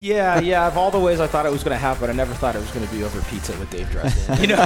Yeah, yeah. Of all the ways I thought it was going to happen, I never thought it was going to be over pizza with Dave Dresden. you know.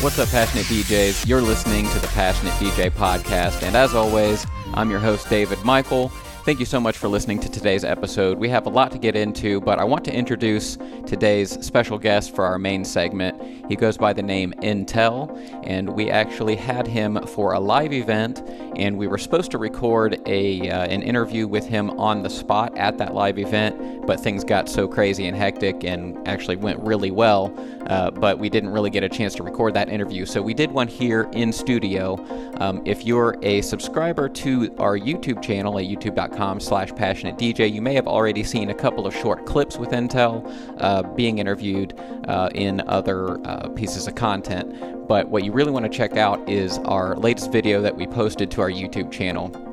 What's up, Passionate DJs? You're listening to the Passionate DJ podcast, and as always, I'm your host, David Michael. Thank you so much for listening to today's episode. We have a lot to get into, but I want to introduce today's special guest for our main segment. He goes by the name Entel, and we actually had him for a live event, and we were supposed to record a uh, an interview with him on the spot at that live event, but things got so crazy and hectic and actually went really well, uh, but we didn't really get a chance to record that interview. So we did one here in studio. Um, if you're a subscriber to our YouTube channel at youtube.com slash passionate DJ, you may have already seen a couple of short clips with Entel uh, being interviewed uh, in other uh, pieces of content. But what you really want to check out is our latest video that we posted to our YouTube channel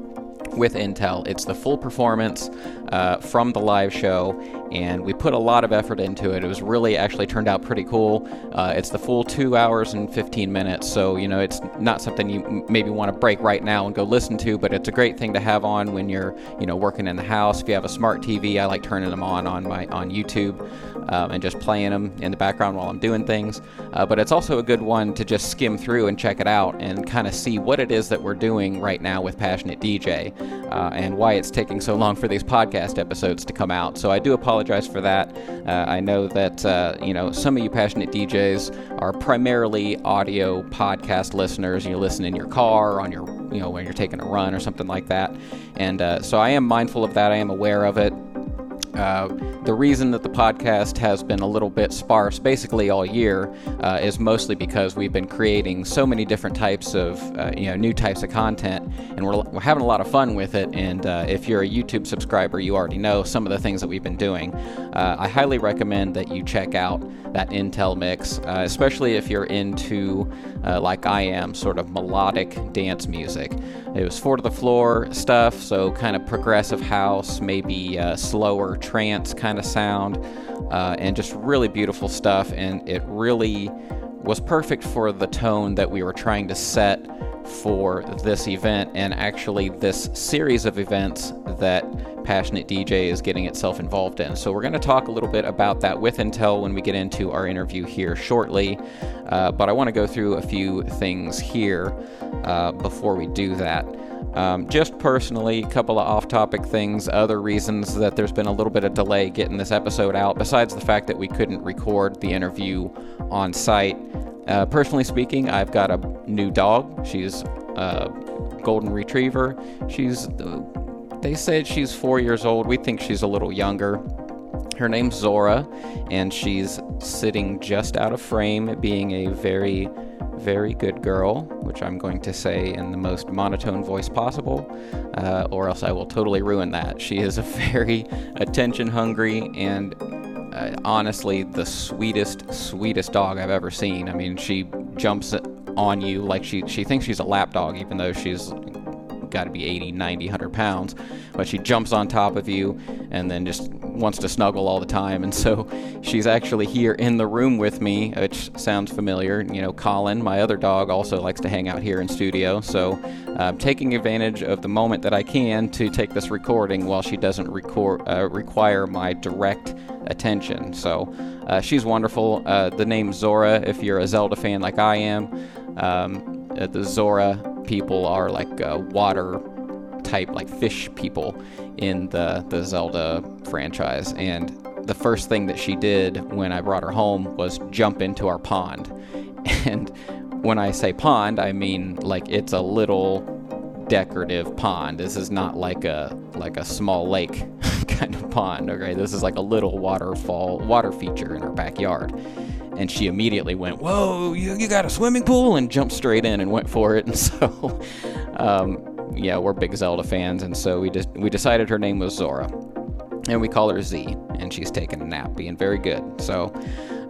with Entel. It's the full performance uh, from the live show, and we put a lot of effort into it. It was really actually turned out pretty cool. Uh, it's the full two hours and 15 minutes, so you know it's not something you maybe want to break right now and go listen to, but it's a great thing to have on when you're you know working in the house. If you have a smart TV, I like turning them on on my on YouTube um, and just playing them in the background while I'm doing things. Uh, but it's also a good one to just skim through and check it out and kind of see what it is that we're doing right now with Passionate DJ uh, and why it's taking so long for these podcast episodes to come out. So I do apologize for that. Uh, I know that uh, you know some of you passionate DJs are primarily audio podcast listeners. You listen in your car, on your you know when you're taking a run or something like that, and uh, so I am mindful of that. I am aware of it. Uh, the reason that the podcast has been a little bit sparse basically all year uh, is mostly because we've been creating so many different types of uh, you know new types of content and we're, we're having a lot of fun with it and uh, if you're a youtube subscriber you already know some of the things that we've been doing. Uh, i highly recommend that you check out that Entel mix uh, especially if you're into like i am sort of melodic dance music it was four to the floor stuff so kind of progressive house maybe slower trance kind of sound, uh, and just really beautiful stuff. And it really was perfect for the tone that we were trying to set for this event and actually this series of events that Passionate DJ is getting itself involved in. So, we're going to talk a little bit about that with Entel when we get into our interview here shortly. Uh, but I want to go through a few things here uh, before we do that. Um, just personally, a couple of off topic things, other reasons that there's been a little bit of delay getting this episode out, besides the fact that we couldn't record the interview on site. Uh, personally speaking, I've got a new dog. She's a golden retriever. She's, uh, they said she's four years old. We think she's a little younger. Her name's Zora, and she's sitting just out of frame, being a very very good girl, which I'm going to say in the most monotone voice possible, uh, or else I will totally ruin that. She is a very attention hungry and uh, honestly the sweetest, sweetest dog I've ever seen. I mean, she jumps on you like she, she thinks she's a lap dog, even though she's got to be 80, 90, 100 pounds. But she jumps on top of you and then just wants to snuggle all the time. And so she's actually here in the room with me, which sounds familiar. You know, Colin, my other dog, also likes to hang out here in studio. So I'm uh, taking advantage of the moment that I can to take this recording while she doesn't record, uh, require my direct attention. So uh, she's wonderful. Uh, the name Zora, if you're a Zelda fan like I am, um, uh, the Zora people are like uh, water type, like fish people in the, the Zelda franchise. And the first thing that she did when I brought her home was jump into our pond. And when I say pond, I mean like it's a little decorative pond. This is not like a like a small lake kind of pond. Okay, this is like a little waterfall water feature in our backyard and she immediately went, "Whoa, you, you got a swimming pool!" and jumped straight in and went for it. And so, um, yeah, we're big Zelda fans, and so we just we decided her name was Zora, and we call her Z, and she's taking a nap, being very good. So.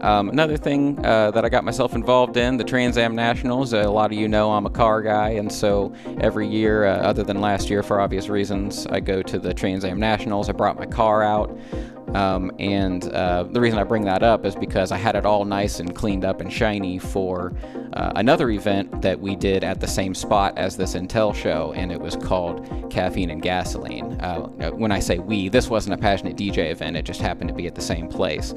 Um, another thing uh, that I got myself involved in, the Trans Am Nationals. Uh, a lot of you know I'm a car guy, and so every year, uh, other than last year for obvious reasons, I go to the Trans Am Nationals. I brought my car out. Um, and uh, the reason I bring that up is because I had it all nice and cleaned up and shiny for uh, another event that we did at the same spot as this Entel show, and it was called Caffeine and Gasoline. Uh, when I say we, this wasn't a Passionate DJ event, it just happened to be at the same place.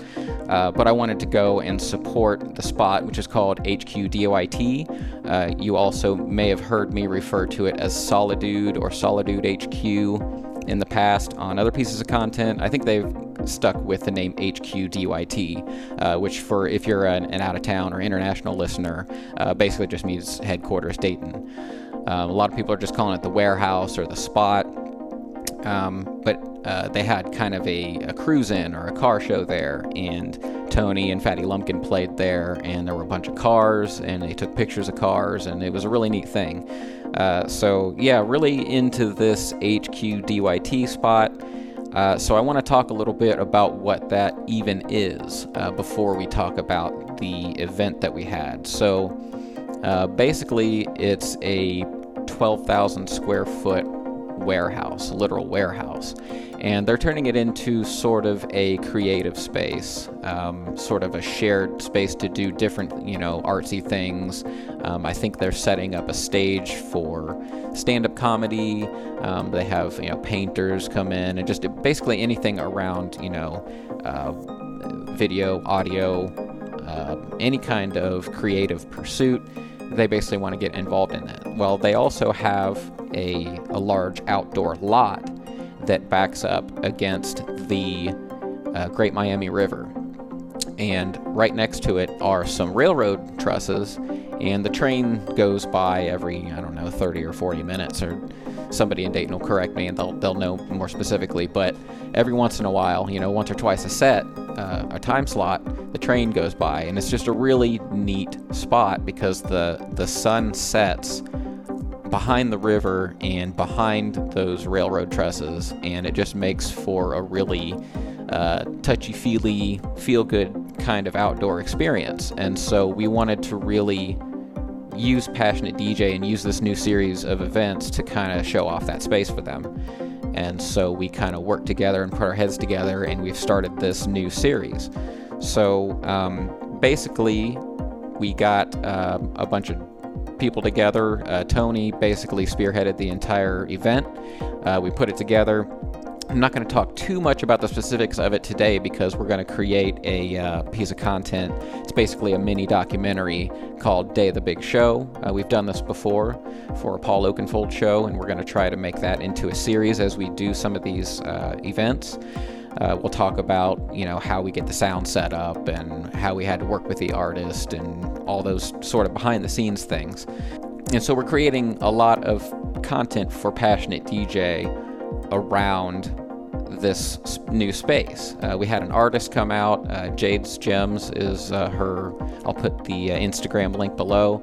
Uh, but I wanted to go and support the spot, which is called HQ DOIT. Uh, you also may have heard me refer to it as Solidude or Solidude HQ in the past on other pieces of content. I think they've stuck with the name HQDYT, uh, which for if you're an, an, out of town or international listener, uh, basically just means headquarters Dayton. Um, a lot of people are just calling it the warehouse or the spot. Um, but uh, they had kind of a, a cruise in or a car show there, and Tony and Fatty Lumpkin played there, and there were a bunch of cars, and they took pictures of cars, and it was a really neat thing. Uh, so, yeah, really into this HQ DYT spot. Uh, so, I want to talk a little bit about what that even is uh, before we talk about the event that we had. So, uh, basically, it's a 12,000 square foot warehouse, literal warehouse. And they're turning it into sort of a creative space, um, sort of a shared space to do different, you know, artsy things. Um, I think they're setting up a stage for stand up comedy. Um, they have, you know, painters come in and just basically anything around, you know, uh, video, audio, uh, any kind of creative pursuit they basically want to get involved in that. Well, they also have a, a large outdoor lot that backs up against the uh, Great Miami River. And right next to it are some railroad trusses, and the train goes by every, I don't know, 30 or 40 minutes, or somebody in Dayton will correct me and they'll, they'll know more specifically. But every once in a while, you know, once or twice a set, uh, a time slot, the train goes by, and it's just a really neat spot because the the sun sets behind the river and behind those railroad trusses, and it just makes for a really uh, touchy feely, feel good kind of outdoor experience. And so we wanted to really use Passionate DJ and use this new series of events to kind of show off that space for them. And so we kind of worked together and put our heads together, and we've started this new series. So um, basically, we got uh, a bunch of people together. Uh, Tony basically spearheaded the entire event. Uh, we put it together. I'm not going to talk too much about the specifics of it today because we're going to create a uh, piece of content. It's basically a mini documentary called Day of the Big Show. Uh, we've done this before for a Paul Oakenfold show, and we're going to try to make that into a series as we do some of these uh, events. Uh, we'll talk about you know how we get the sound set up and how we had to work with the artist and all those sort of behind the scenes things. And so we're creating a lot of content for Passionate DJ around this new space. Uh, we had an artist come out. Uh, Jade's Gems is uh, her. I'll put the uh, Instagram link below.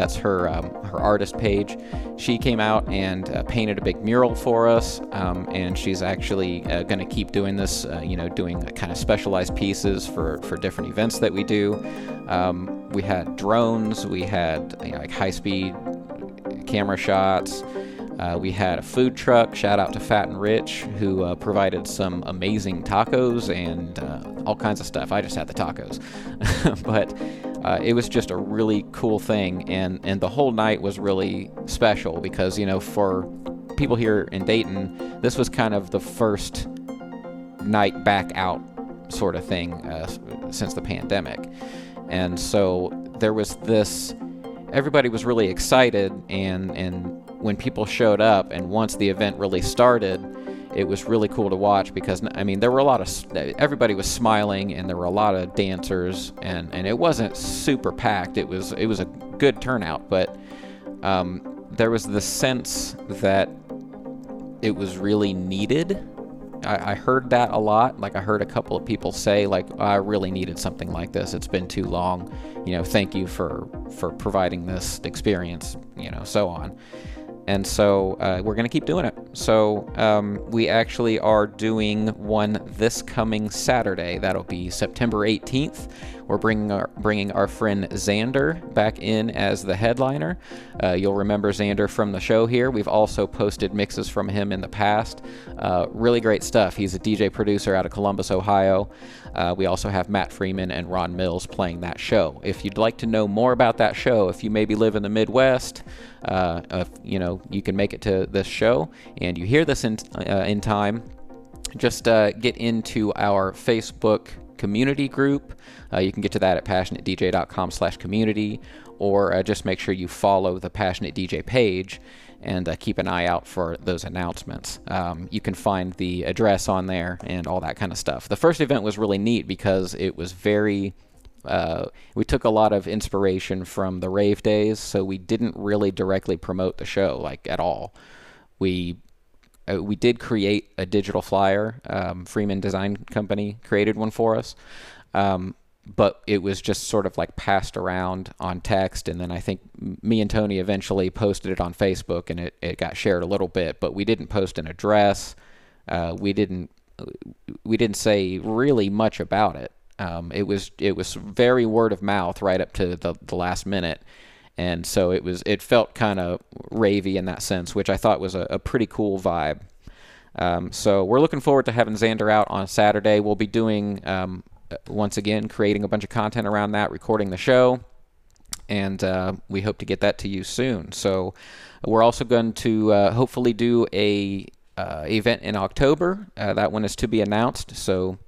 That's her um, her artist page. She came out and uh, painted a big mural for us, um, and she's actually uh, going to keep doing this. you know, doing kind of specialized pieces for for different events that we do. Um, we had drones. We had you know, like high speed camera shots. Uh, we had a food truck. Shout out to Fat and Rich, who uh, provided some amazing tacos and uh, all kinds of stuff. I just had the tacos, but uh, it was just a really cool thing, and and the whole night was really special because you know for people here in Dayton, this was kind of the first night back out sort of thing uh, since the pandemic, and so there was this. Everybody was really excited and and when people showed up and once the event really started, it was really cool to watch because I mean there were a lot of everybody was smiling and there were a lot of dancers and and it wasn't super packed. It was it was a good turnout, but um, there was the sense that it was really needed. I, I, heard that a lot. Like I heard a couple of people say, like I really needed something like this. It's been too long. You know, thank you for for providing this experience. You know, so on and so uh, we're going to keep doing it. So um, we actually are doing one this coming Saturday. That'll be September 18th. We're bringing our, bringing our friend Xander back in as the headliner. Uh, you'll remember Xander from the show here. We've also posted mixes from him in the past. Uh, really great stuff. He's a DJ producer out of Columbus, Ohio. Uh, we also have Matt Freeman and Ron Mills playing that show. If you'd like to know more about that show, if you maybe live in the Midwest, uh, if, you know you can make it to this show, and you hear this in uh, in time, just uh, get into our Facebook community group. Uh, you can get to that at passionatedj.com slash community, or uh, just make sure you follow the Passionate DJ page and uh, keep an eye out for those announcements. Um, you can find the address on there and all that kind of stuff. The first event was really neat because it was very. Uh, we took a lot of inspiration from the rave days, so we didn't really directly promote the show like at all. We uh, we did create a digital flyer. Um, Freeman Design Company created one for us. Um, but it was just sort of like passed around on text and then i think me and tony eventually posted it on facebook and it, it got shared a little bit but we didn't post an address uh, we didn't we didn't say really much about it um, it was it was very word of mouth right up to the, the last minute and so it was it felt kind of ravey in that sense which i thought was a, a pretty cool vibe um, so we're looking forward to having Xander out on Saturday. We'll be doing um, uh, once again, creating a bunch of content around that, recording the show, and uh, we hope to get that to you soon. So we're also going to uh, hopefully do a uh, event in October. Uh, that one is to be announced, so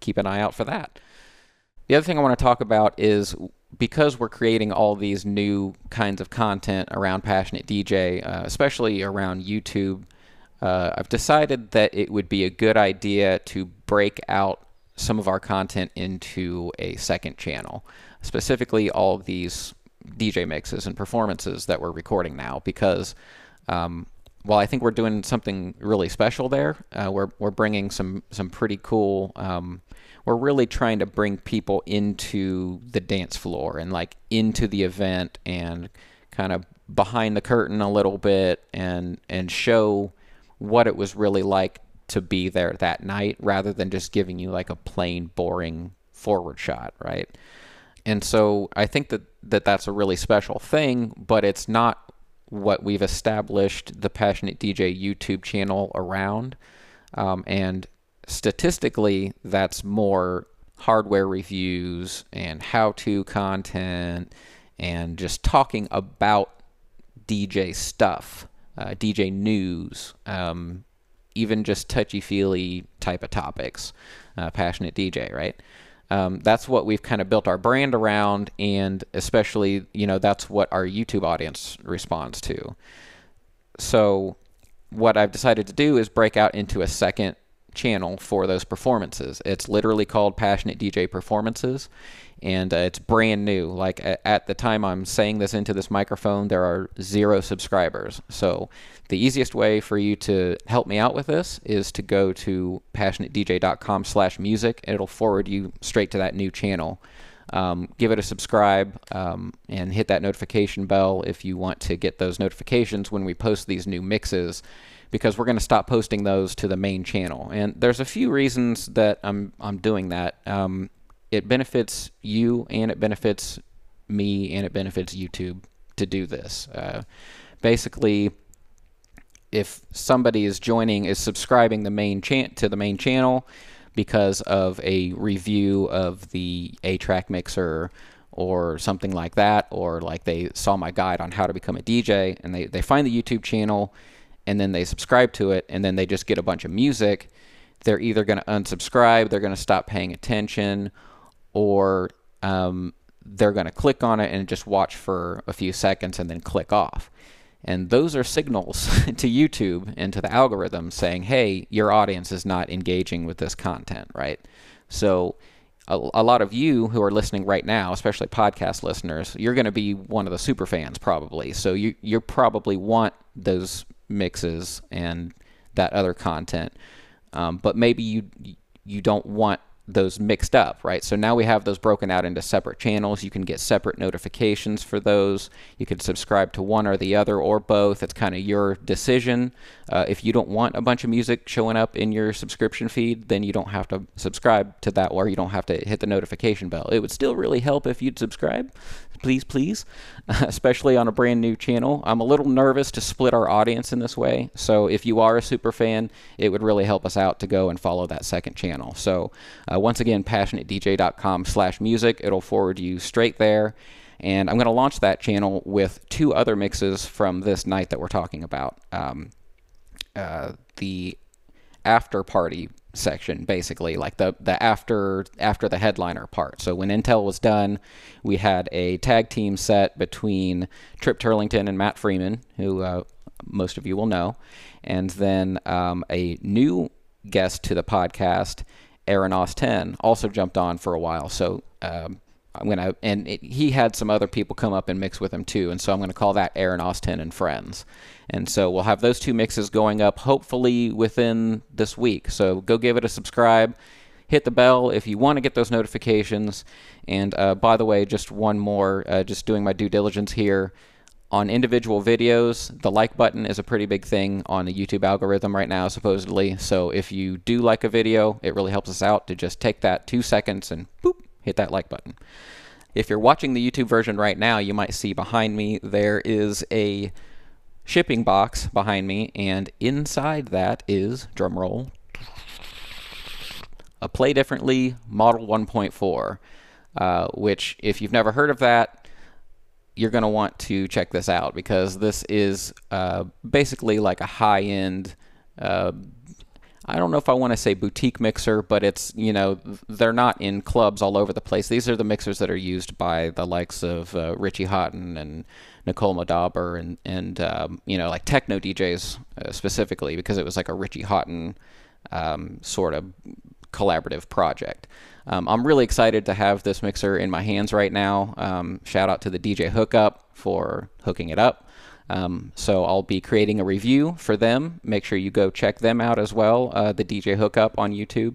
keep an eye out for that. The other thing I want to talk about is because we're creating all these new kinds of content around Passionate DJ, uh, especially around YouTube. I've decided that it would be a good idea to break out some of our content into a second channel, specifically all of these DJ mixes and performances that we're recording now, because um, while I think we're doing something really special there, uh, we're we're bringing some some pretty cool. Um, we're really trying to bring people into the dance floor and like into the event and kind of behind the curtain a little bit and and show what it was really like to be there that night rather than just giving you like a plain boring forward shot, right? And so I think that, that that's a really special thing, but it's not what we've established the Passionate DJ YouTube channel around. Um, and statistically, that's more hardware reviews and how to content and just talking about DJ stuff, uh, DJ news, um, even just touchy feely type of topics. Uh, passionate DJ, right? Um, that's what we've kind of built our brand around, and especially, you know, that's what our YouTube audience responds to. So, what I've decided to do is break out into a second channel for those performances. It's literally called Passionate DJ Performances, and uh, it's brand new. Like at the time I'm saying this into this microphone, there are zero subscribers. So the easiest way for you to help me out with this is to go to passionatedj.com/music. And it'll forward you straight to that new channel. Um, give it a subscribe um, and hit that notification bell if you want to get those notifications when we post these new mixes because we're going to stop posting those to the main channel. And there's a few reasons that I'm I'm doing that. Um, it benefits you and it benefits me and it benefits YouTube to do this. Uh, basically, if somebody is joining, is subscribing the main chan- to the main channel because of a review of the A-Track mixer or something like that, or like they saw my guide on how to become a DJ and they, they find the YouTube channel and then they subscribe to it and then they just get a bunch of music, they're either going to unsubscribe, they're going to stop paying attention, or um, they're going to click on it and just watch for a few seconds and then click off. And those are signals to YouTube and to the algorithm saying, hey, your audience is not engaging with this content, right? So, a, a lot of you who are listening right now, especially podcast listeners, you're going to be one of the super fans probably. So, you, you probably want those mixes and that other content. Um, but maybe you you don't want those mixed up, right? So now we have those broken out into separate channels. You can get separate notifications for those. You can subscribe to one or the other or both. It's kind of your decision. Uh, if you don't want a bunch of music showing up in your subscription feed, then you don't have to subscribe to that or you don't have to hit the notification bell. It would still really help if you'd subscribe. Please, please, especially on a brand new channel. I'm a little nervous to split our audience in this way. So if you are a super fan, it would really help us out to go and follow that second channel. So uh, once again, passionatedj.com slash music. It'll forward you straight there. And I'm going to launch that channel with two other mixes from this night that we're talking about. Um, uh, the after party section basically like the the after after the headliner part. So when Entel was done we had a tag team set between trip turlington and matt freeman who uh, most of you will know and then um, a new guest to the podcast aaron Osten, also jumped on for a while. So um, I'm gonna and it, he had some other people come up and mix with him too, and so I'm gonna call that Aaron Austin and friends. And so we'll have those two mixes going up hopefully within this week. So go give it a subscribe, hit the bell if you want to get those notifications. And uh, by the way, just one more, uh, just doing my due diligence here. On individual videos, the like button is a pretty big thing on the YouTube algorithm right now, supposedly. So if you do like a video, it really helps us out to just take that two seconds and boop, hit that like button. If you're watching the YouTube version right now, you might see behind me there is a shipping box behind me, and inside that is, drumroll, a Play Differently Model 1.4, uh, which, if you've never heard of that, you're going to want to check this out because this is uh, basically like a high end uh, I don't know if I want to say boutique mixer, but it's, you know, they're not in clubs all over the place. These are the mixers that are used by the likes of uh, Richie Hawtin and Nicole Moudaber and, and um, you know, like techno DJs uh, specifically, because it was like a Richie Hawtin um, sort of collaborative project. Um, I'm really excited to have this mixer in my hands right now. Um, shout out to the DJ Hookup for hooking it up. Um, so I'll be creating a review for them. Make sure you go check them out as well, uh, the DJ Hookup on YouTube.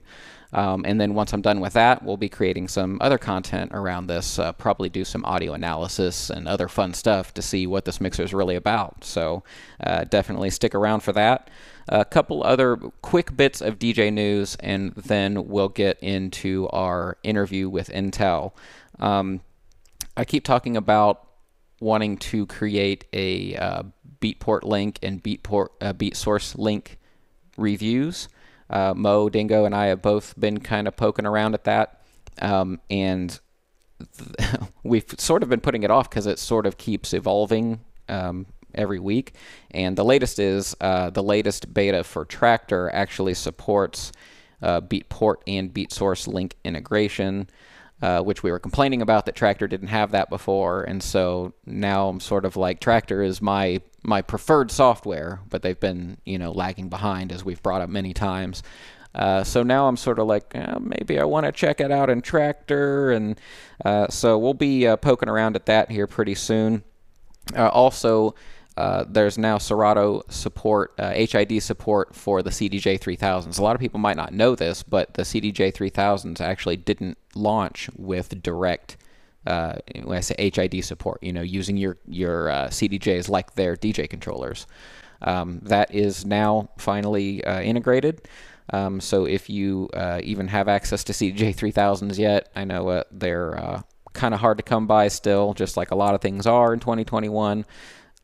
Um, and then once I'm done with that, we'll be creating some other content around this. Uh, probably do some audio analysis and other fun stuff to see what this mixer is really about. So uh, definitely stick around for that. A couple other quick bits of DJ news, and then we'll get into our interview with Entel. Um, I keep talking about wanting to create a uh, Beatport link and Beatport uh, Beatsource link reviews. Uh, Mo, Dingo, and I have both been kind of poking around at that, um, and th- we've sort of been putting it off because it sort of keeps evolving um, every week. And the latest is uh, the latest beta for Traktor actually supports uh, Beatport and Beatsource link integration uh, which we were complaining about that Traktor didn't have that before, and so now I'm sort of like Traktor is my my preferred software, but they've been you know lagging behind as we've brought up many times. Uh, so now I'm sort of like eh, maybe I want to check it out in Traktor, and uh, so we'll be uh, poking around at that here pretty soon. Uh, also, uh, there's now Serato support, uh, HID support for the CDJ 3000s. A lot of people might not know this, but the CDJ 3000s actually didn't launch with direct. Uh, when I say HID support, you know, using your your uh, CDJs like their DJ controllers. Um, that is now finally uh, integrated. Um, so if you even have access to CDJ 3000s yet, I know they're kind of hard to come by still, just like a lot of things are in 2021.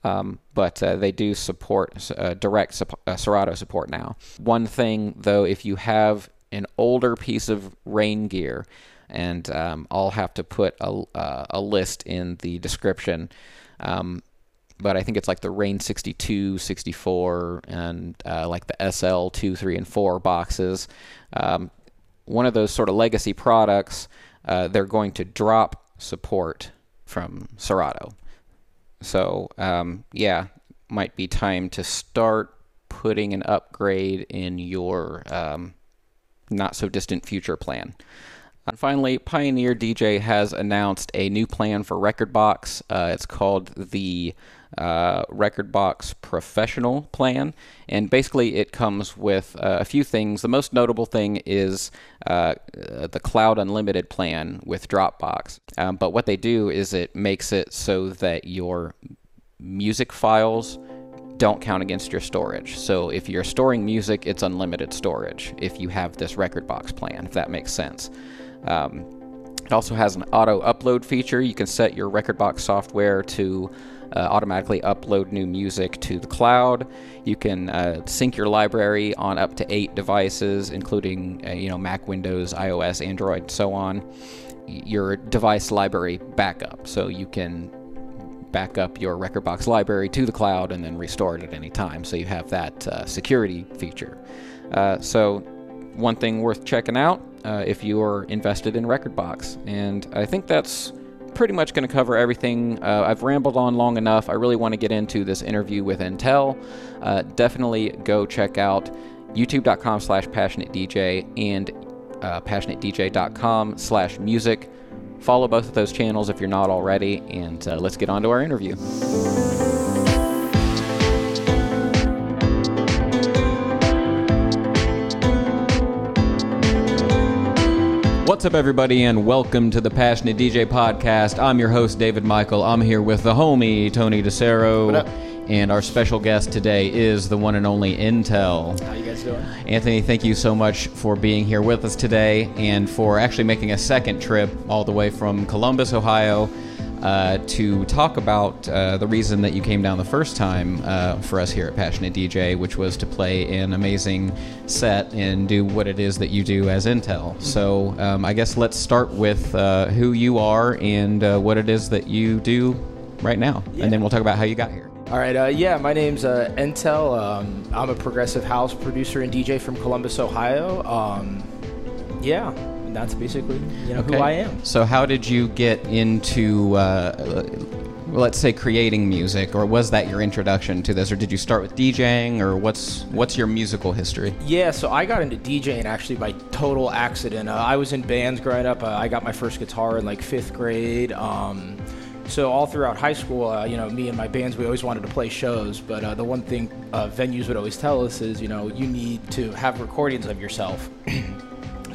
Um, but uh, they do support uh, direct uh, Serato support now. One thing, though, if you have an older piece of Rane gear, and um, I'll have to put a, uh, a list in the description. Um, but I think it's like the Rane 62, 64, and uh, like the SL 2, 3, and 4 boxes. Um, one of those sort of legacy products, uh, they're going to drop support from Serato. So um, yeah, might be time to start putting an upgrade in your um, not so distant future plan. And finally, Pioneer DJ has announced a new plan for Rekordbox. Uh, it's called the uh, Rekordbox Professional plan, and basically it comes with uh, a few things. The most notable thing is uh, the Cloud Unlimited plan with Dropbox. Um, but what they do is it makes it so that your music files don't count against your storage. So if you're storing music, it's unlimited storage if you have this Rekordbox plan, if that makes sense. Um, it also has an auto upload feature. You can set your Rekordbox software to uh, automatically upload new music to the cloud. You can uh, sync your library on up to eight devices, including uh, you know Mac, Windows, iOS, Android, so on. Your device library backup, so you can back up your Rekordbox library to the cloud and then restore it at any time. So you have that uh, security feature. Uh, so one thing worth checking out uh, if you are invested in Rekordbox. And I think that's pretty much going to cover everything. Uh, I've rambled on long enough. I really want to get into this interview with Entel. Uh, definitely go check out youtube.com slash passionatedj and uh, passionatedj.com slash music. Follow both of those channels if you're not already, and uh, let's get on to our interview. What's up, everybody, and welcome to the Passionate DJ podcast. I'm your host, David Michael. I'm here with the homie, Tony DeCero. And our special guest today is the one and only Entel. How you guys doing? Anthony, thank you so much for being here with us today and for actually making a second trip all the way from Columbus, Ohio, uh, to talk about uh, the reason that you came down the first time uh, for us here at Passionate DJ, which was to play an amazing set and do what it is that you do as Entel. So um, I guess let's start with uh, who you are and uh, what it is that you do right now, and then we'll talk about how you got here. All right, uh, yeah, my name's uh, Entel. Um, I'm a progressive house producer and DJ from Columbus, Ohio. Um, yeah, that's basically you know who I am. So, how did you get into, uh, let's say, creating music, or was that your introduction to this, or did you start with DJing, or what's what's your musical history? Yeah, so I got into DJing actually by total accident. Uh, I was in bands growing up. Uh, I got my first guitar in like fifth grade. Um, so all throughout high school, uh, you know, me and my bands, we always wanted to play shows. But uh, the one thing uh, venues would always tell us is, you know, you need to have recordings of yourself.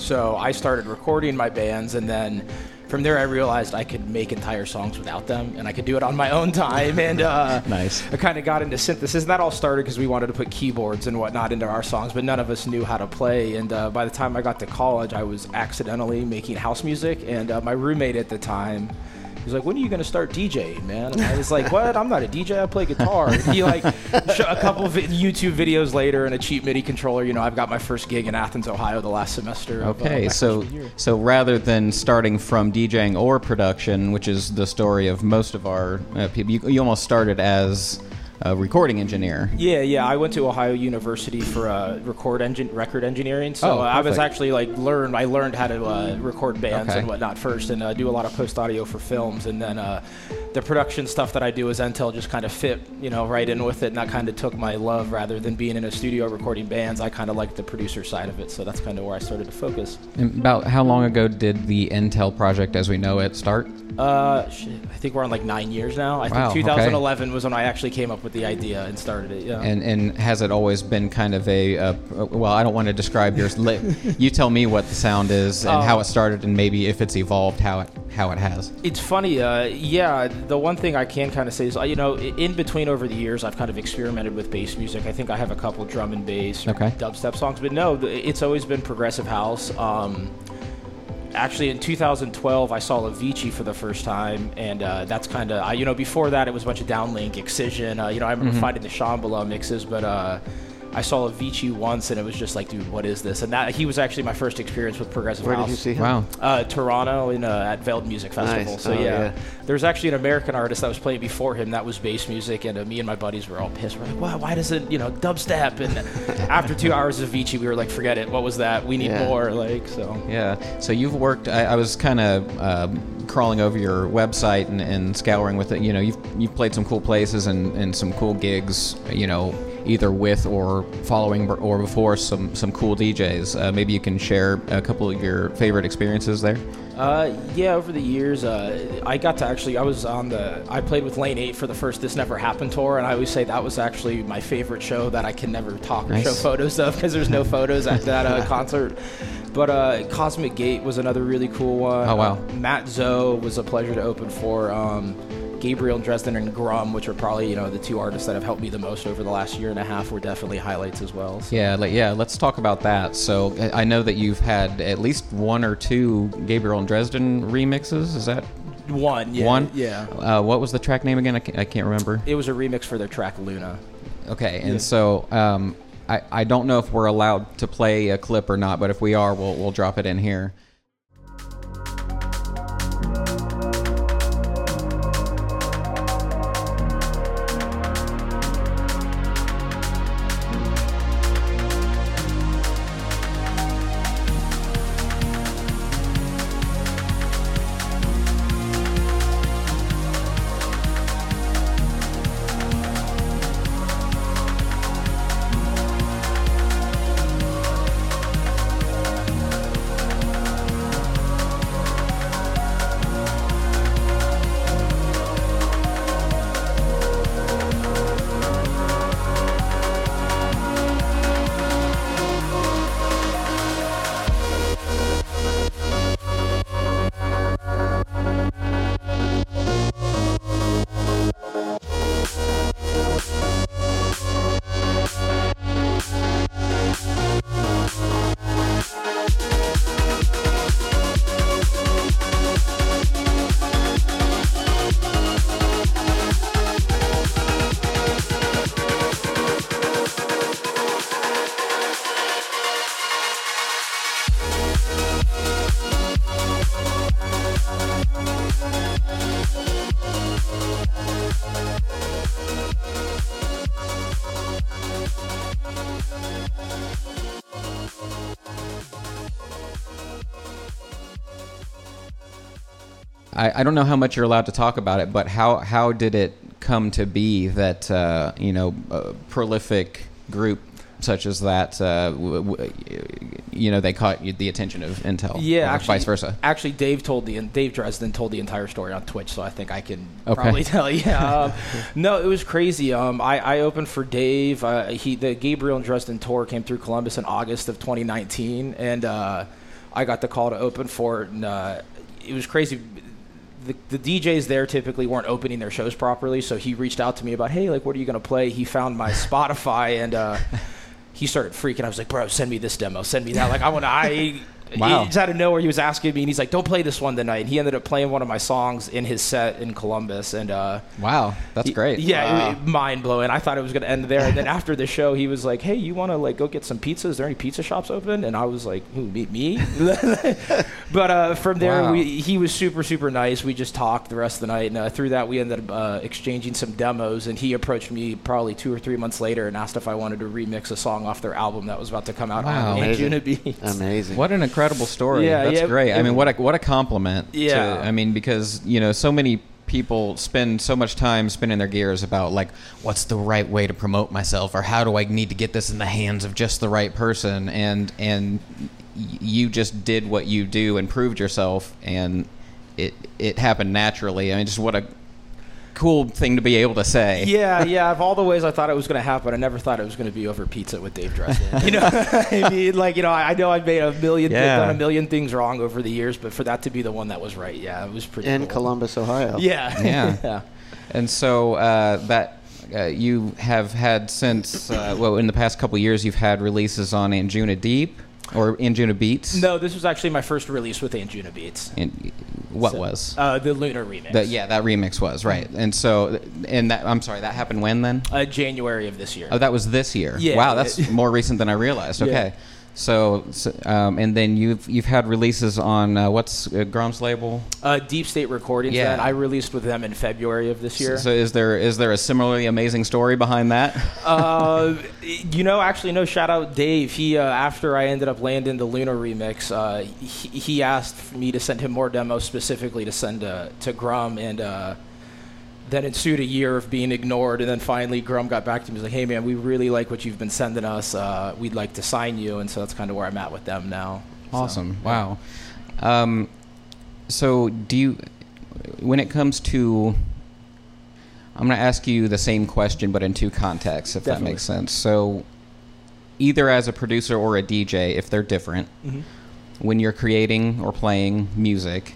So I started recording my bands, and then from there I realized I could make entire songs without them, and I could do it on my own time. And uh, Nice. I kind of got into synthesis. And that all started because we wanted to put keyboards and whatnot into our songs, but none of us knew how to play. And uh, by the time I got to college, I was accidentally making house music, and uh, my roommate at the time. He was like, "When are you gonna start DJing, man?" And I was like, "What? I'm not a DJ. I play guitar." And he like, a couple of YouTube videos later and a cheap MIDI controller. You know, I've got my first gig in Athens, Ohio, the last semester. of, uh, Okay, so so rather than starting from DJing or production, which is the story of most of our uh, people, you, you almost started as a recording engineer. Yeah, yeah. I went to Ohio University for uh, record engine record engineering. So Oh, I was actually like learn. I learned how to uh, record bands Okay. and whatnot first, and uh, do a lot of post audio for films, and then uh, the production stuff that I do as Entel just kind of fit, you know, right in with it, and that kind of took my love rather than being in a studio recording bands. I kind of like the producer side of it, so that's kind of where I started to focus. And about how long ago did the Entel project, as we know it, start? Uh, shit, I think we're on like nine years now. I Wow, think 2011 was when I actually came up with the idea and started it. Yeah. And and has it always been kind of a uh, well? I don't want to describe yours. Li- you tell me what the sound is and how Oh. it started, and maybe if it's evolved, how it how it has. It's funny, uh, yeah. The one thing I can kind of say is, you know, in between over the years, I've kind of experimented with bass music. I think I have a couple drum and bass, Okay. dubstep songs, but no, it's always been progressive house. Um, actually, in 2012, I saw Avicii for the first time, and uh, that's kind of, you know, before that, it was a bunch of downlink, excision. Uh, you know, I remember finding the Shambhala mixes, but. I saw Avicii once, and it was just like, dude, what is this? And that he was actually my first experience with progressive Where house. did you see him? Wow. Uh, Toronto in uh, at Veld Music Festival. Nice. So Oh, yeah. yeah. there's actually an American artist that was playing before him that was bass music, and uh, me and my buddies were all pissed. We're like, why, why doesn't you know dubstep? And after two hours of Vici, we were like, forget it. What was that? We need Yeah. more. Like so. Yeah. So you've worked. I, I was kind of um, crawling over your website and, and scouring with it. You know, you've you've played some cool places and, and some cool gigs. You know, either with or following or before some some cool DJs. Uh, maybe you can share a couple of your favorite experiences there. Uh, yeah, over the years, uh, I got to actually. I was on the. I played with Lane Eight for the first This Never Happened tour, and I always say that was actually my favorite show that I can never talk or Nice. show photos of because there's no photos at that uh, concert. But uh, Cosmic Gate was another really cool one. Oh, wow. Uh, Matt Zo was a pleasure to open for. Um, Gabriel and Dresden and Grum, which are probably you know the two artists that have helped me the most over the last year and a half, were definitely highlights as well. So. Yeah, like, yeah. Let's talk about that. So I I know that you've had at least one or two Gabriel and Dresden remixes. Is that One, yeah, one? yeah. Uh, what was the track name again? I can't, I can't remember. It was a remix for their track Luna. Okay, and Yeah. so um, I I don't know if we're allowed to play a clip or not, but if we are, we'll we'll drop it in here. I, I don't know how much you're allowed to talk about it, but how how did it come to be that uh, you know a prolific group such as that uh, w- w- you know they caught the attention of Entel? Yeah, or actually, vice versa. Actually, Dave told the Dave Dresden told the entire story on Twitch, so I think I can Okay. probably tell you. Um, no, it was crazy. Um, I, I opened for Dave. Uh, he the Gabriel and Dresden tour came through Columbus in August of 2019, and uh, I got the call to open for it, and uh, it was crazy. The, the DJs there typically weren't opening their shows properly, so he reached out to me about, hey, like, what are you gonna play? He found my Spotify and. Uh, he started freaking. I was like, bro, send me this demo. Send me that. Like, I want to. I. Wow. Just out of nowhere, he was asking me, and he's like, "Don't play this one tonight." And he ended up playing one of my songs in his set in Columbus, and uh, Wow, that's great. yeah, mind blowing. I thought it was gonna end there, and then after the show, he was like, "Hey, you want to like go get some pizza? Is there any pizza shops open?" And I was like, "Who me?" me? but uh, from there, Wow. we, he was super super nice. We just talked the rest of the night, and uh, through that, we ended up uh, exchanging some demos. And he approached me probably two or three months later and asked if I wanted to remix a song off their album that was about to come out Wow. on Amazing. Beats. Amazing. What an incredible story. Yeah, That's yeah, great. I mean, what a what a compliment. Yeah. To, I mean, because you know, so many people spend so much time spinning their gears about like what's the right way to promote myself or how do I need to get this in the hands of just the right person and and you just did what you do and proved yourself and it it happened naturally. I mean, just what a cool thing to be able to say. Yeah, yeah. Of all the ways I thought it was going to happen, I never thought it was going to be over pizza with Dave Dresden. You know, I mean, like you know, I, I know I've made a million, Yeah. done a million things wrong over the years, but for that to be the one that was right, yeah, it was pretty. in cool. Columbus, Ohio. Yeah, Yeah. yeah. And so uh, that uh, you have had since uh, well in the past couple years you've had releases on Anjuna Deep or Anjuna Beats. No, this was actually my first release with Anjuna Beats. And what So, was? uh, the Lunar remix? The, yeah, that remix was right. And so and that I'm sorry, that happened when then? uh, January of this year. Oh, that was this year. Yeah. Wow, that's more recent than I realized. Yeah. So, so um, and then you've you've had releases on uh, what's uh, Grum's label? Uh, Deep State Recordings. Yeah. That I released with them in February of this year. So is there is there a similarly amazing story behind that? uh, you know, actually, no. Shout out Dave. He uh, after I ended up landing the Luna remix, uh, he, he asked me to send him more demos specifically to send uh, to Grum, and uh, then ensued a year of being ignored. And then finally, Grum got back to me. He was like, "Hey, man, we really like what you've been sending us. Uh, we'd like to sign you." And so that's kind of where I'm at with them now. So, Awesome. Wow. Um, so, do you, when it comes to, I'm going to ask you the same question, but in two contexts, if Definitely. that makes sense. So, either as a producer or a DJ, if they're different, Mhm. when you're creating or playing music,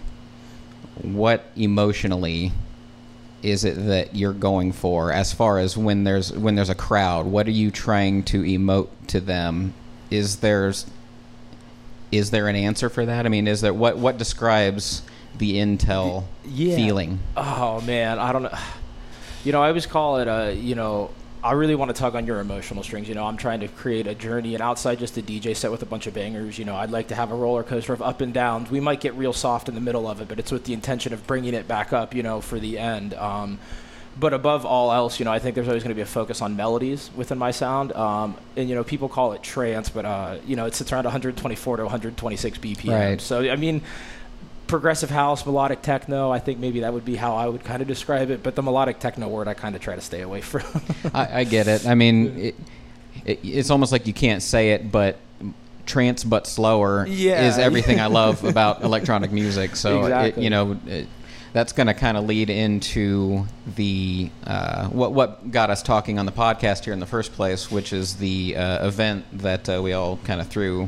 what emotionally is it that you're going for as far as when there's when there's a crowd? What are you trying to emote to them? Is there's is there an answer for that? I mean, is there what what describes the Entel Yeah. feeling? Oh man, I don't know. You know, I always call it a. You know, I really want to tug on your emotional strings. You know, I'm trying to create a journey, and outside just a DJ set with a bunch of bangers. You know, I'd like to have a roller coaster of up and downs. We might get real soft in the middle of it, but it's with the intention of bringing it back up. You know, for the end. Um, but above all else, you know, I think there's always going to be a focus on melodies within my sound. Um, and you know, people call it trance, but uh, you know, it sits around 124 to 126 BPM. Right. So I mean, progressive house, melodic techno. I think maybe that would be how I would kind of describe it. But the melodic techno word, I kind of try to stay away from. I, I get it. I mean, it, it, it's almost like you can't say it, but trance but slower Yeah. is everything I love about electronic music. So it, you know. That's going to kind of lead into the uh, what what got us talking on the podcast here in the first place, which is the uh, event that uh, we all kind of threw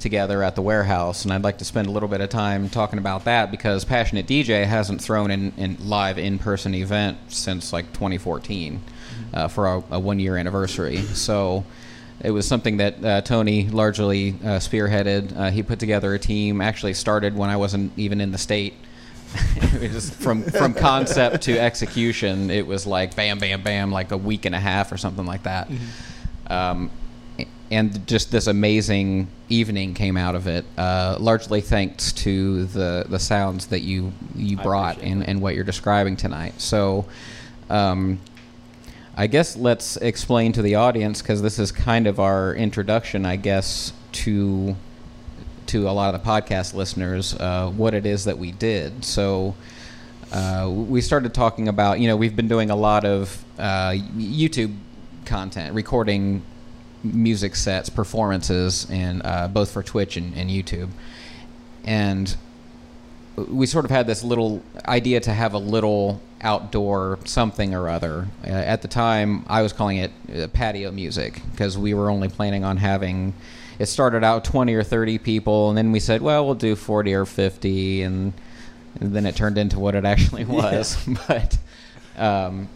together at the warehouse, and I'd like to spend a little bit of time talking about that because Passionate DJ hasn't thrown in, in live in person event since like 2014 uh, for a, a one year anniversary. So it was something that uh, Tony largely uh, spearheaded. Uh, he put together a team. Actually started when I wasn't even in the state. it was from from concept to execution. It was like bam, bam, bam, like a week and a half or something like that. Um, and just this amazing evening came out of it, uh, largely thanks to the the sounds that you you brought and, that. and what you're describing tonight. So. Um, I guess let's explain to the audience because this is kind of our introduction, I guess, to to a lot of the podcast listeners uh, what it is that we did. So uh, we started talking about, you know, we've been doing a lot of uh, YouTube content, recording music sets, performances, and uh, both for Twitch and, and YouTube, and we sort of had this little idea to have a little outdoor something or other. Uh, at the time, I was calling it uh, patio music because we were only planning on having. It started out 20 or 30 people, and then we said, well, we'll do 40 or 50, and, and then it turned into what it actually was. but um,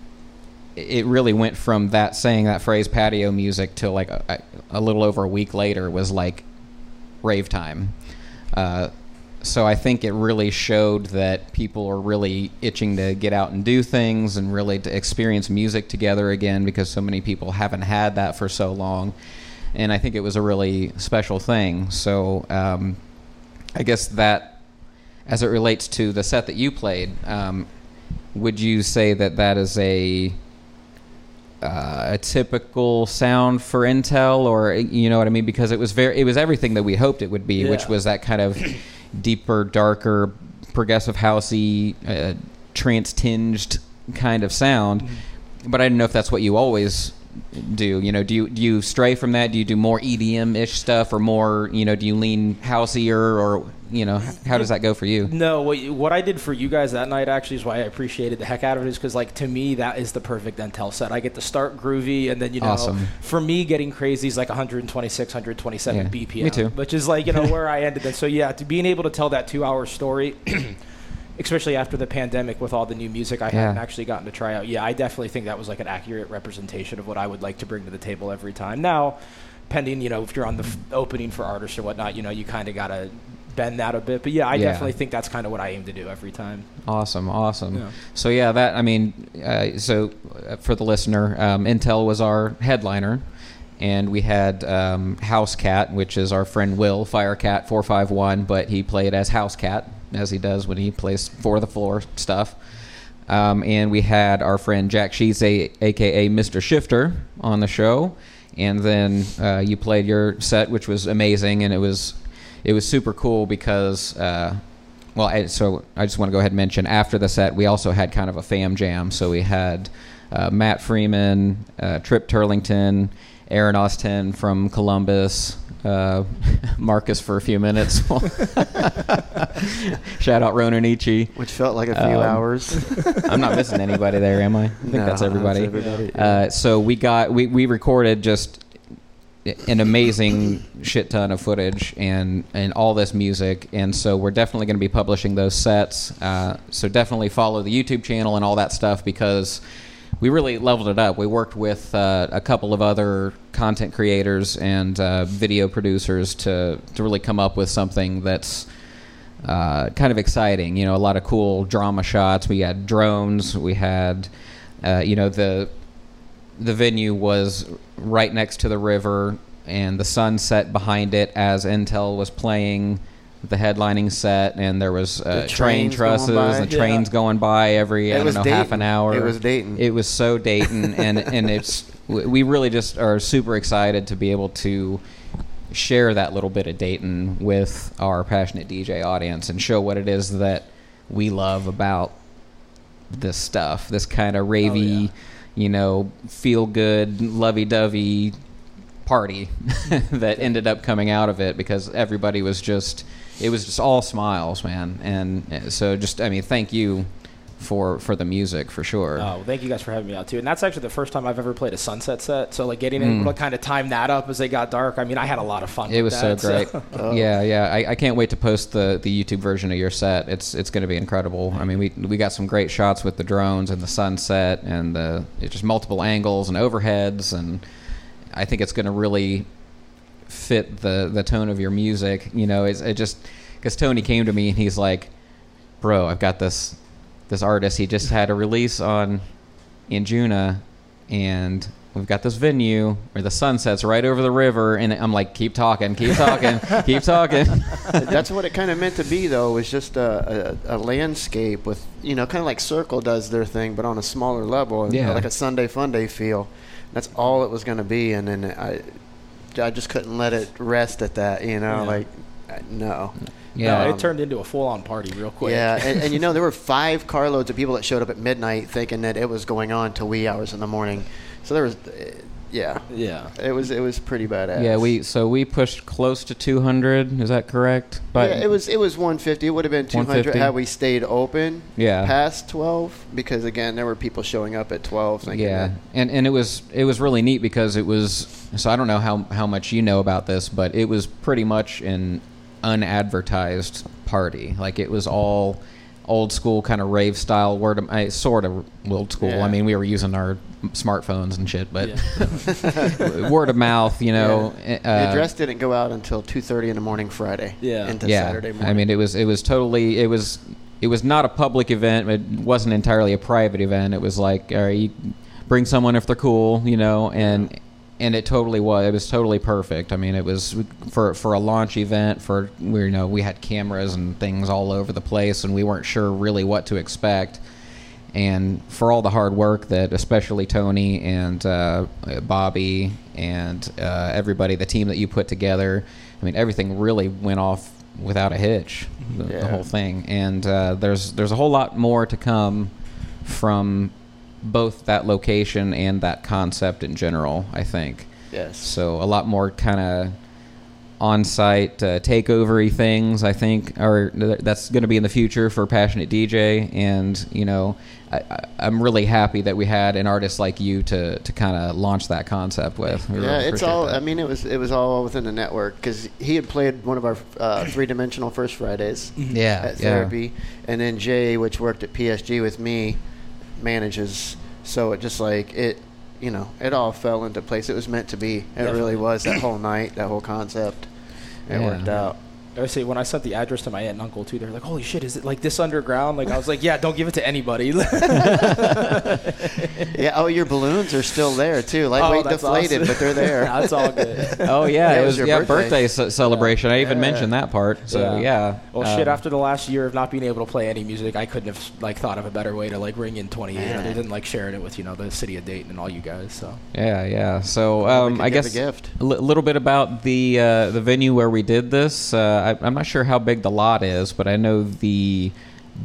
it really went from that saying that phrase patio music to like a, a little over a week later was like rave time. Uh, so I think it really showed that people are really itching to get out and do things and really to experience music together again because so many people haven't had that for so long. And I think it was a really special thing. So um, I guess that, as it relates to the set that you played, um, would you say that that is a uh, a typical sound for Entel, or you know what I mean? Because it was very, it was everything that we hoped it would be, which was that kind of deeper, darker, progressive housey, uh, trance tinged kind of sound. But I didn't know if that's what you always do. You know, do you do you stray from that? Do you do more EDM ish stuff, or more? You know, do you lean houseier, or you know, how does that go for you? No, what, what I did for you guys that night actually is why I appreciated the heck out of it is because like to me that is the perfect Entel set. I get to start groovy and then you know Awesome. for me getting crazy is like 126, 127 Yeah, BPM. me too. Which is like you know where I ended. Then so yeah, to being able to tell that two hour story. Especially after the pandemic, with all the new music I Yeah. hadn't actually gotten to try out, yeah, I definitely think that was like an accurate representation of what I would like to bring to the table every time. Now, pending, you know, if you're on the f- opening for artists or whatnot, you know, you kind of gotta bend that a bit. But yeah, I Yeah. definitely think that's kind of what I aim to do every time. Awesome, awesome. Yeah. So yeah, that I mean, uh, so uh, for the listener, um, Entel was our headliner, and we had um, House Cat, which is our friend Will Firecat four five one, but he played as House Cat as he does when he plays for the floor stuff. Um, and we had our friend Jack Sheets, aka Mr. Shifter, on the show. And then uh, you played your set, which was amazing, and it was it was super cool because. Uh, well, I, so I just want to go ahead and mention after the set, we also had kind of a fam jam. So we had uh, Matt Freeman, uh, Trip Turlington, Aaron Austin from Columbus, uh, Marcus for a few minutes. Shout out Ronan Ichi. Which felt like a few Um, hours. I'm not missing anybody there, am I? I think No, that's that's everybody. everybody. Uh, so we got we, we recorded just an amazing shit ton of footage and and all this music and so we're definitely going to be publishing those sets uh, so definitely follow the youtube channel and all that stuff because we really leveled it up. We worked with uh, a couple of other content creators and uh, video producers to to really come up with something that's uh, kind of exciting you know a lot of cool drama shots. We had drones. We had uh, you know the the venue was right next to the river and the sun set behind it as Entel was playing the headlining set and there was uh, The train trusses and Yeah. trains going by every I don't know half an hour. It was Dayton. It was so Dayton and and it's we we really just are super excited to be able to share that little bit of Dayton with our passionate DJ audience and show what it is that we love about this stuff, this kind of ravey, Oh, yeah. you know, feel good, lovey dovey party that ended up coming out of it because everybody was just, it was just all smiles, man. And uh, so just, I mean, thank you for for the music for sure. Oh, well, thank you guys for having me out too. And that's actually the first time I've ever played a sunset set. So like getting Mm. able to kind of time that up as they got dark. I mean, I had a lot of fun. It with was so that, great. Oh. Yeah, yeah. I, I can't wait to post the, the YouTube version of your set. It's it's going to be incredible. I mean, we we got some great shots with the drones and the sunset and the it's just multiple angles and overheads, and I think it's going to really fit the the tone of your music. You know, it's it just because Tony came to me and he's like, "Bro, I've got this this artist. He just had a release on Anjuna, and we've got this venue where the sun sets right over the river." And I'm like, "Keep talking, keep talking, keep talking." That's what it kind of meant to be, though. Was just a, a, a landscape with, you know, kind of like Cercle does their thing, but on a smaller level, Yeah. like a Sunday Fun Day feel. That's all it was going to be, and then I, I just couldn't let it rest at that. You know, Yeah. like, uh, no. Yeah. No, Um, it turned into a full-on party real quick. Yeah, and, and you know there were five carloads of people that showed up at midnight thinking that it was going on till wee hours in the morning. So there was, uh, yeah, yeah. it was it was pretty badass. yeah, we so we pushed close to 200. Is that correct? But yeah, it was it was 150. It would have been 200 150. had we stayed open. Yeah. Past 12 because again there were people showing up at 12 thinking Yeah, that- and and it was it was really neat because it was so I don't know how how much you know about this, but it was pretty much an unadvertised party. Like it was all old school kind of rave style word of I, sort of old school. Yeah. I mean, we were using our smartphones and shit, but Yeah. word of mouth, you know. the uh, address didn't go out until 2:30 in the morning Friday. Yeah. Into yeah, Saturday morning. I mean, it was it was totally it was it was not a public event. It wasn't entirely a private event. It was like, all right, you bring someone if they're cool, you know, and and it totally was. It was totally perfect. I mean, it was for for a launch event. For we you know we had cameras and things all over the place, and we weren't sure really what to expect. And for all the hard work that especially Tony and uh, Bobby and uh, everybody, the team that you put together, I mean, everything really went off without a hitch, the, the whole thing. And uh, there's there's a whole lot more to come from both that location and that concept in general. I think. yes. So a lot more kind of on-site uh, takeovery things. I think are that's going to be in the future for passionate DJ, and you know, I, I, I'm really happy that we had an artist like you to to kind of launch that concept with. We Yeah, really it's all. that. I mean, it was it was all within the network because he had played one of our uh, three dimensional First Fridays yeah, at yeah. therapy, and then Jay, which worked at PSG with me, manages. So it just like it, you know, it all fell into place. It was meant to be. It Definitely. really was that whole night, that whole concept. It Yeah. worked out. I say when I sent the address to my aunt and uncle too, they're like, "Holy shit, is it like this underground?" Like I was like, "Yeah, don't give it to anybody." Yeah. Oh, your balloons are still there too. Oh, Lightweight that's deflated, awesome. but they're there. that's all good. Oh yeah, Yeah, it it was, was your yeah birthday. birthday ce- celebration. I even Yeah. mentioned that part. So yeah. Well, shit. Um, After the last year of not being able to play any music, I couldn't have like thought of a better way to like ring in 28 Man. other than like sharing it with you know the city of Dayton and all you guys. So Yeah, yeah. So um, I give a guess gift. a little bit about the uh, the venue where we did this. Uh, I, I'm not sure how big the lot is, but I know the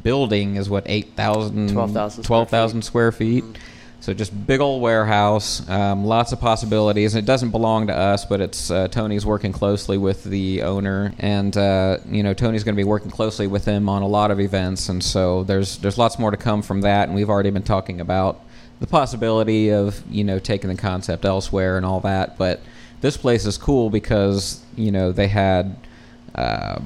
building is what 8,000 12,000 square 12,000 square feet. Mhm. So just big old warehouse, um, lots of possibilities. And It doesn't belong to us, but it's uh, Tony's working closely with the owner, and uh, you know Tony's going to be working closely with him on a lot of events, and so there's there's lots more to come from that. And we've already been talking about the possibility of you know taking the concept elsewhere and all that, but this place is cool because you know they had. Uh,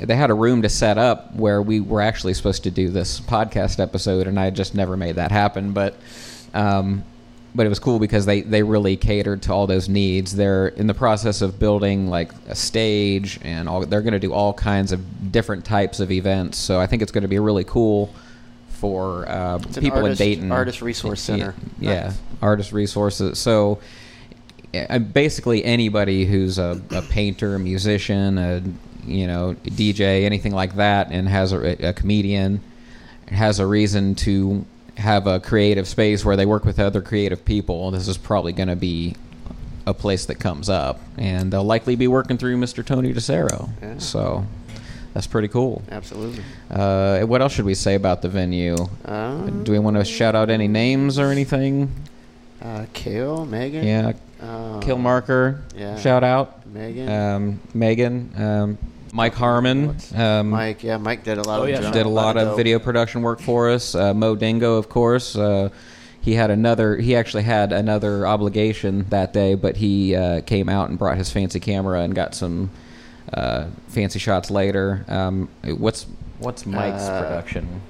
they had a room to set up where we were actually supposed to do this podcast episode, and I just never made that happen. But, um, but it was cool because they they really catered to all those needs. They're in the process of building like a stage, and all they're going to do all kinds of different types of events. So I think it's going to be really cool for uh, people artist- in Dayton. artist resource center. Yeah, Nice. artist resources. So basically anybody who's a, a painter, a musician, a you know DJ, anything like that, and has a, a comedian has a reason to have a creative space where they work with other creative people. This is probably going to be a place that comes up, and they'll likely be working through Mr. Tony DeCero. Yeah. So that's pretty cool. Absolutely. Uh, what else should we say about the venue? Um, Do we want to shout out any names or anything? uh, Kale, Megan. Yeah, Uh, Kill Marker. yeah. Shout out. Megan. Um, Megan. Um, Mike Harmon. Um, Mike. Yeah, Mike did a lot Oh, of yeah, did a lot of dope. video production work for us. Uh, Mo Dingo, of course. Uh, he had another. He actually had another obligation that day, but he uh, came out and brought his fancy camera and got some uh, fancy shots later. Um, what's what's Mike's Uh, production?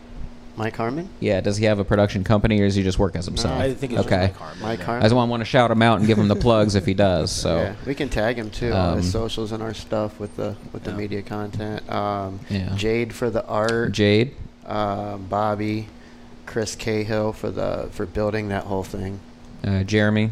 Mike Harmon. Yeah, does he have a production company or does he just work as himself? I think it's okay. just Mike Harmon. Mike. Harmon. I just want to shout him out and give him the plugs if he does. So yeah, we can tag him too on his Um, socials and our stuff with the with the Yeah. media content. Um, Yeah. Jade for the art. Jade. uh, Bobby, Chris Cahill for the for building that whole thing. uh, Jeremy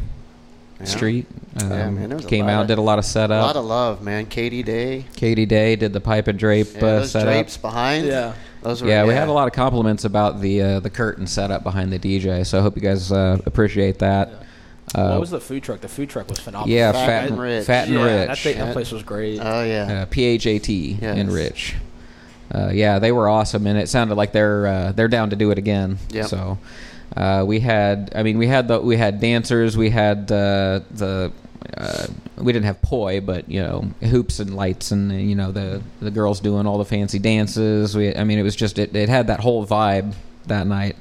Yeah. Street. Um, Yeah, man, there was a came out, of- did a lot of setup. A lot of love, man. Katie Day. Katie Day did the pipe and drape Yeah, uh, those setup. drapes behind. Yeah. Those were. Yeah, we had a lot of compliments about the uh, the curtain setup behind the DJ. So I hope you guys uh, appreciate that. Uh, what was the food truck? The food truck was phenomenal. yeah, Fat fat, and and Rich. Fat and yeah, Rich. That, thing, that place was great. Oh yeah. uh, PHAT Yes. in Rich. Uh, yeah, they were awesome, and it sounded like they're uh, they're down to do it again. Yep. So uh, we had, I mean, we had the we had dancers, we had uh, the. Uh, we didn't have poi, but you know, hoops and lights, and you know, the the girls doing all the fancy dances. We, I mean, it was just it, it had that whole vibe that night.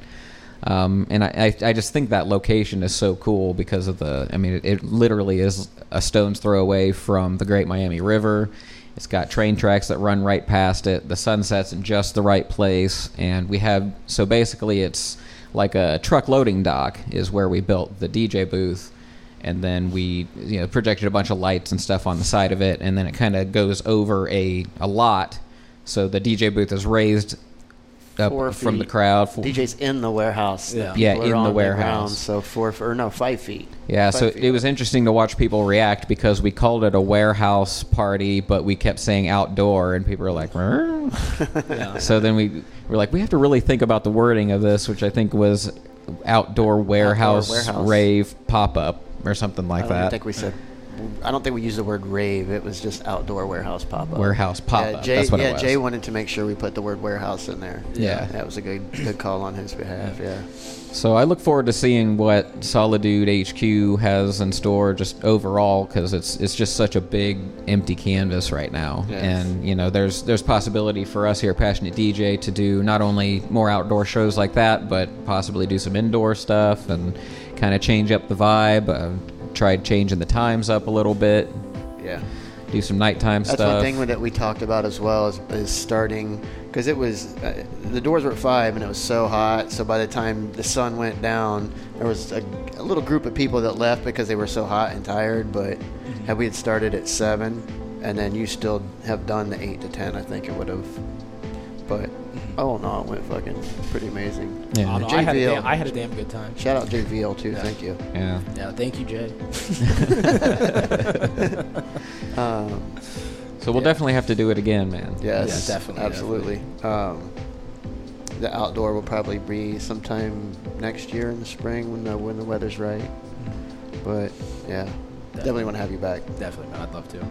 Um, and I, I, just think that location is so cool because of the. I mean, it, it literally is a stone's throw away from the Great Miami River. It's got train tracks that run right past it. The sunset's in just the right place, and we have so basically it's like a truck loading dock is where we built the DJ booth, and then we you know projected a bunch of lights and stuff on the side of it, and then it kind of goes over a a lot, so the DJ booth is raised up Four from the crowd. Four- DJ's in the warehouse. Yeah. Yeah, in the on warehouse. ground, so four or no five feet. Yeah, Five so feet. it was interesting to watch people react because we called it a warehouse party, but we kept saying outdoor, and people were like. Yeah. so then we were like, we have to really think about the wording of this, which I think was outdoor warehouse, warehouse. rave pop up or something like I don't that. think we said. I don't think we used the word rave. It was just outdoor warehouse pop up. Warehouse pop-up, Yeah, Jay, that's what it yeah, was. Jay wanted to make sure we put the word warehouse in there. Yeah. that was a good good call on his behalf. Yeah. So I look forward to seeing what Solitude HQ has in store, just overall, because it's it's just such a big empty canvas right now, Yes. and you know there's there's possibility for us here, at Passionate DJ, to do not only more outdoor shows like that, but possibly do some indoor stuff and kind of change up the vibe. Uh, tried changing the times up a little bit, Yeah. do some nighttime That's stuff. That's one thing that we talked about as well is, is starting because it was uh, the doors were at five and it was so hot. So by the time the sun went down, there was a, a little group of people that left because they were so hot and tired. But Mm-hmm. had we had started at seven, and then you still have done the eight to ten, I think it would have. But oh no, it went fucking pretty amazing. Yeah. Oh, no, I, had a damn, I had a damn good time. Shout out JVL too. Yeah. Thank you. yeah. Yeah, thank you, Jay. Um, So we'll Yeah. definitely have to do it again, man. Yes, Yeah, definitely, absolutely. Um, the outdoor will probably be sometime next year in the spring when the when the weather's right. But yeah, definitely want to have you back. Definitely, man. I'd love to.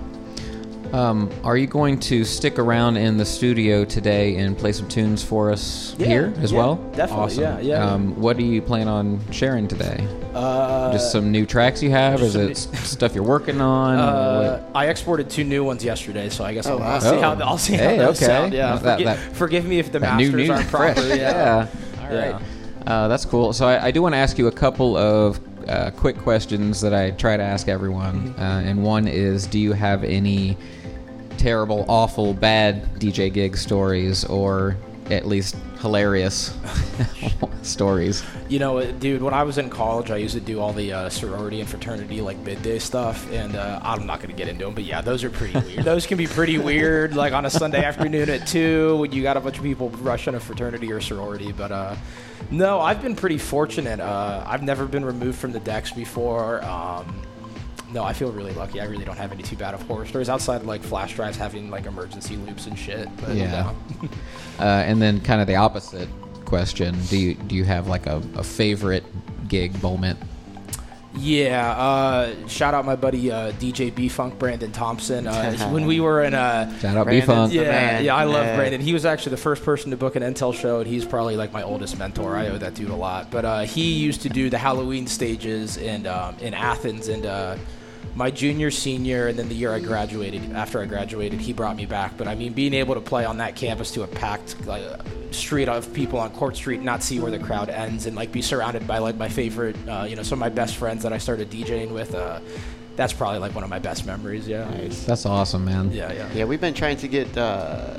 Um, are you going to stick around in the studio today and play some tunes for us Yeah, here as yeah, well? definitely, Awesome. yeah, yeah. Um, what do you plan on sharing today? Uh, Just some new tracks you have, or is it new- stuff you're working on? Uh. I exported two new ones yesterday, so I guess Oh, I'll, wow. I'll see how Oh. I'll see Hey, how those okay. sound. Yeah, that- forgi- that- forgive me if the masters new, new, aren't proper. fresh. Yeah. All Yeah. right. Uh, that's cool. So I, I do want to ask you a couple of uh, quick questions that I try to ask everyone, Mm-hmm. uh, and one is, do you have any terrible, awful, bad DJ gig stories, or at least hilarious stories? You know, uh, dude, when I was in college, I used to do all the uh, sorority and fraternity, like midday stuff, and uh, I'm not going to get into them, but yeah, those are pretty weird. those can be pretty weird, like on a Sunday afternoon at 2 when you got a bunch of people rushing a fraternity or sorority. But uh, no, I've been pretty fortunate. Uh, I've never been removed from the decks before. Um, no, I feel really lucky. I really don't have any too bad of horror stories outside of like flash drives having like emergency loops and shit. But, Yeah. no. Uh, and then kind of the opposite question: Do you do you have like a, a favorite gig moment? Yeah, uh, shout out my buddy uh, DJ B Funk Brandon Thompson. Uh, when we were in uh, Shout out B Funk. yeah, yeah, I love Yeah. Brandon. He was actually the first person to book an Entel show, and he's probably like my oldest mentor. I owe that dude a lot. But uh, he used to do the Halloween stages in um, in Athens, and uh, my junior, senior, and then the year I graduated. After I graduated, he brought me back. But I mean, being able to play on that campus to a packed like, street of people on Court Street, not see where the crowd ends, and like be surrounded by like my favorite, uh, you know, some of my best friends that I started DJing with. Uh, that's probably like one of my best memories. Yeah. That's awesome, man. Yeah, yeah. Yeah, we've been trying to get uh,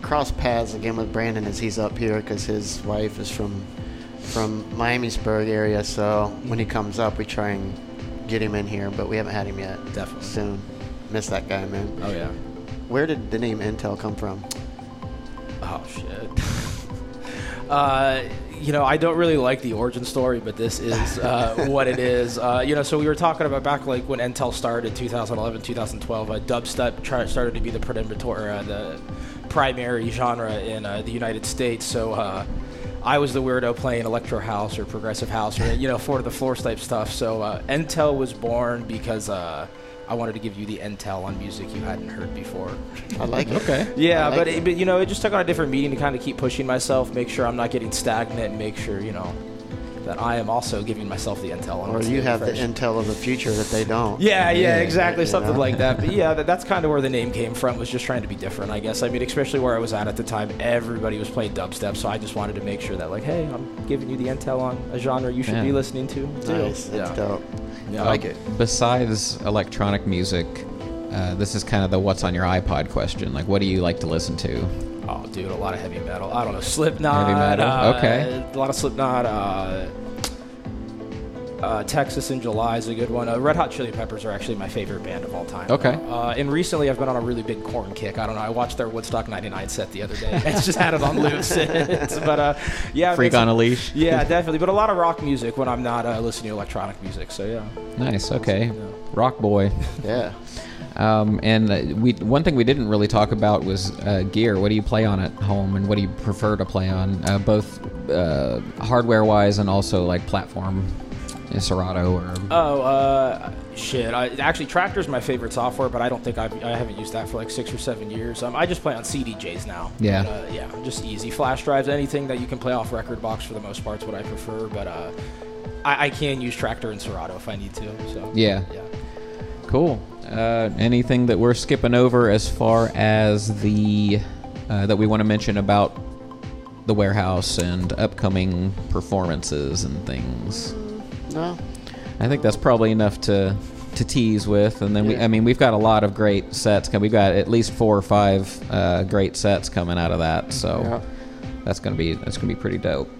cross paths again with Brandon as he's up here because his wife is from from Miamisburg area. So when he comes up, we try and get him in here, but we haven't had him yet. Definitely. Soon. Miss that guy, man. Oh yeah. Where did the name Entel come from? Oh shit. uh, you know, I don't really like the origin story, but this is uh, what it is. Uh, you know, so we were talking about back like when Entel started, 2011, 2012. Uh, dubstep started to be the predominant, uh, the primary genre in uh, the United States. So. I was the weirdo playing electro house or progressive house or you know four to the floor type stuff. So uh, Entel was born because uh, I wanted to give you the intel on music you hadn't heard before. I like it. Okay. Yeah, like but, it. it, but you know, it just took on a different meaning to kind of keep pushing myself, make sure I'm not getting stagnant, and make sure you know that I am also giving myself the intel. On Or you new have the intel of the future that they don't. Yeah, yeah, Yeah, exactly, you something know? like that. But yeah, that, that's kind of where the name came from. Was just trying to be different, I guess. I mean, especially where I was at at the time, everybody was playing dubstep, so I just wanted to make sure that, like, hey, I'm giving you the intel on a genre you should Yeah. be listening to. Too. Nice. That's yeah. dope. Yeah. I like it. Besides electronic music, uh, this is kind of the what's on your iPod question. Like, what do you like to listen to? Oh, dude, a lot of heavy metal. I don't know, Slipknot. Heavy metal, uh, okay. A lot of Slipknot. Uh, uh, Texas in July is a good one. Uh, Red Hot Chili Peppers are actually my favorite band of all time. Okay. Uh, and recently, I've been on a really big Korn kick. I don't know. I watched their Woodstock '99 set the other day. it's just had it on loop since. But uh, yeah, Freak on a leash. Yeah, definitely. But a lot of rock music when I'm not uh, listening to electronic music. So yeah. Nice. Okay. Yeah. Rock boy. Yeah. Um, and uh, we one thing we didn't really talk about was uh, gear. What do you play on at home, and what do you prefer to play on, uh, both uh, hardware wise and also like platform, uh, Serato or Oh, uh, shit. I, actually, Traktor's my favorite software, but I don't think I've, I haven't used that for like six or seven years. Um, I just play on CDJs now. Yeah. But, uh, yeah, just easy. Flash drives, anything that you can play off Rekordbox for the most part is what I prefer, but uh, I, I can use Traktor and Serato if I need to. So yeah. yeah. Cool. Uh, anything that we're skipping over as far as the uh, that we want to mention about the warehouse and upcoming performances and things? No. I think that's probably enough to to tease with, and then we I mean, we've got a lot of great sets. We've got at least four or five uh, great sets coming out of that. So Yeah. that's gonna be that's gonna be pretty dope.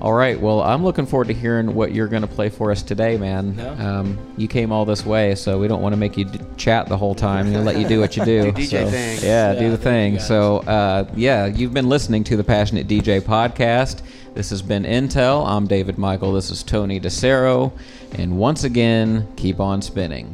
All right. Well, I'm looking forward to hearing what you're gonna play for us today, man. Um, you came all this way, so we don't want to make you d- chat the whole time. We'll let you do what you do. Do so. Yeah, Yeah, do the thing. So, uh, yeah, you've been listening to the Passionate DJ podcast. This has been Entel. I'm David Michael. This is Tony DeCero. And once again, keep on spinning.